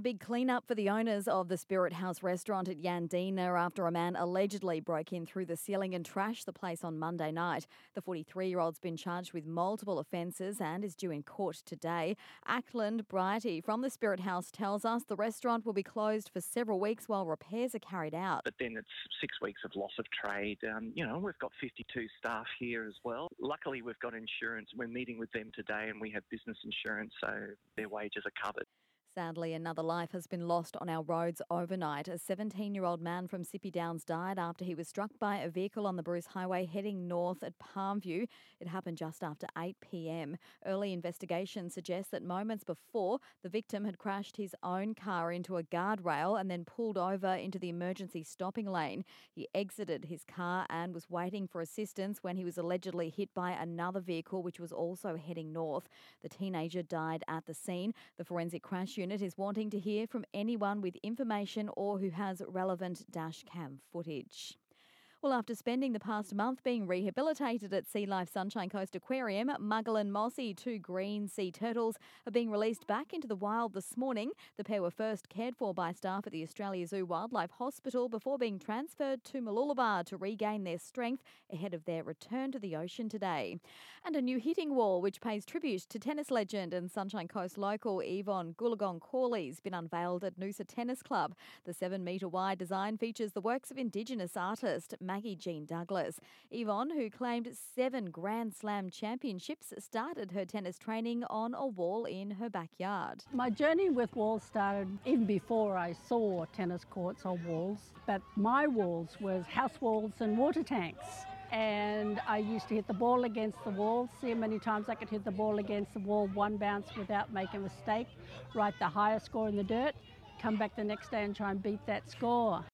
big cleanup for the owners of the Spirit House restaurant at Yandina after a man allegedly broke in through the ceiling and trashed the place on Monday night. The 43 year old's been charged with multiple offences and is due in court today. Ackland Brierty from the Spirit House tells us the restaurant will be closed for several weeks while repairs are carried out. But then it's six weeks of loss of trade. Um, you know, we've got 52 staff here as well. Luckily, we've got insurance. We're meeting with them today and we have business insurance, so their wages are covered. Sadly, another life has been lost on our roads overnight. A 17 year old man from Sippy Downs died after he was struck by a vehicle on the Bruce Highway heading north at Palmview. It happened just after 8 pm. Early investigation suggests that moments before, the victim had crashed his own car into a guardrail and then pulled over into the emergency stopping lane. He exited his car and was waiting for assistance when he was allegedly hit by another vehicle which was also heading north. The teenager died at the scene. The forensic crash unit is wanting to hear from anyone with information or who has relevant dash cam footage. Well, after spending the past month being rehabilitated at Sea Life Sunshine Coast Aquarium, Muggle and Mossy, two green sea turtles, are being released back into the wild this morning. The pair were first cared for by staff at the Australia Zoo Wildlife Hospital before being transferred to Mooloolaba to regain their strength ahead of their return to the ocean today. And a new hitting wall, which pays tribute to tennis legend and Sunshine Coast local Evonne Goolagong Cawley, has been unveiled at Noosa Tennis Club. The seven metre wide design features the works of Indigenous artist Maggie Jean Douglas. Evonne, who claimed seven Grand Slam championships, started her tennis training on a wall in her backyard. My journey with walls started even before I saw tennis courts or walls, but my walls was house walls and water tanks. And I used to hit the ball against the wall, see how many times I could hit the ball against the wall, one bounce without making a mistake, write the highest score in the dirt, come back the next day and try and beat that score.